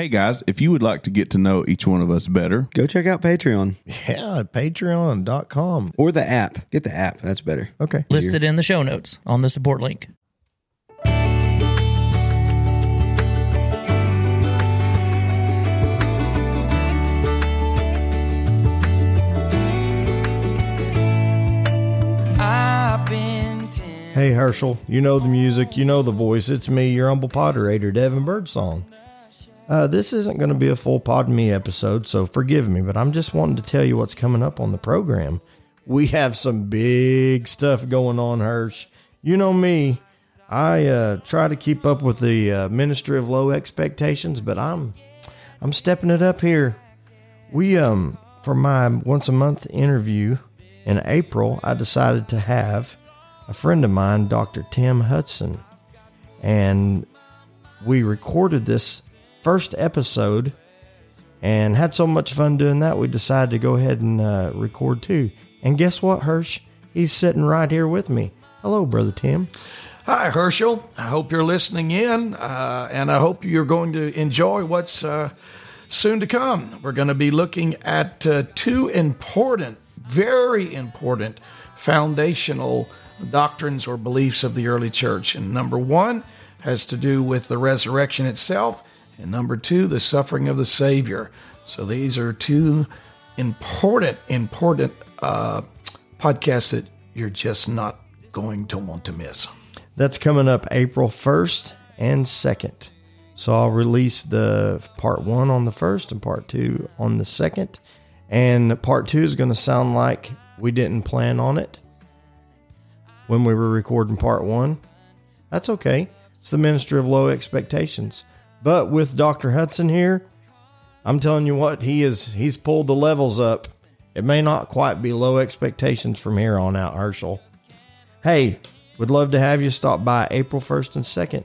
Hey guys, if you would like to get to know each one of us better, Go check out Patreon Yeah, at patreon.com. or the app. Get the app. That's better. Okay. Listed in the show notes on the support link. Hey, Herschel, you know the music, you know the voice. It's me, your humble potterator, Devin Birdsong. Uh, this isn't going to be a full Pod Me episode, so forgive me, but I'm just wanting to tell you what's coming up on the program. We have some big stuff going on, Hirsch. You know me, I uh, try to keep up with the uh, Ministry of Low Expectations, but I'm I'm stepping it up here. We um for my once a month interview in April, I decided to have a friend of mine, Dr. Tim Hudson, and we recorded this first episode and had so much fun doing that we decided to go ahead and uh, record too. And guess what, Hirsch? He's sitting right here with me. Hello, brother Tim. Hi, Herschel. I hope you're listening in, uh, and I hope you're going to enjoy what's uh, soon to come. We're going to be looking at uh, two important, very important foundational doctrines or beliefs of the early church. And number one has to do with the resurrection itself, and number two, the suffering of the Savior. So these are two important, important uh, podcasts that you're just not going to want to miss. That's coming up April 1st and 2nd. So I'll release the part one on the first and part two on the second. And part two is going to sound like we didn't plan on it when we were recording part one. That's okay. It's the Ministry of Low Expectations. But with Dr. Hudson here, I'm telling you what, he is he's pulled the levels up. It may not quite be low expectations from here on out, Herschel. Hey, would love to have you stop by April 1st and 2nd.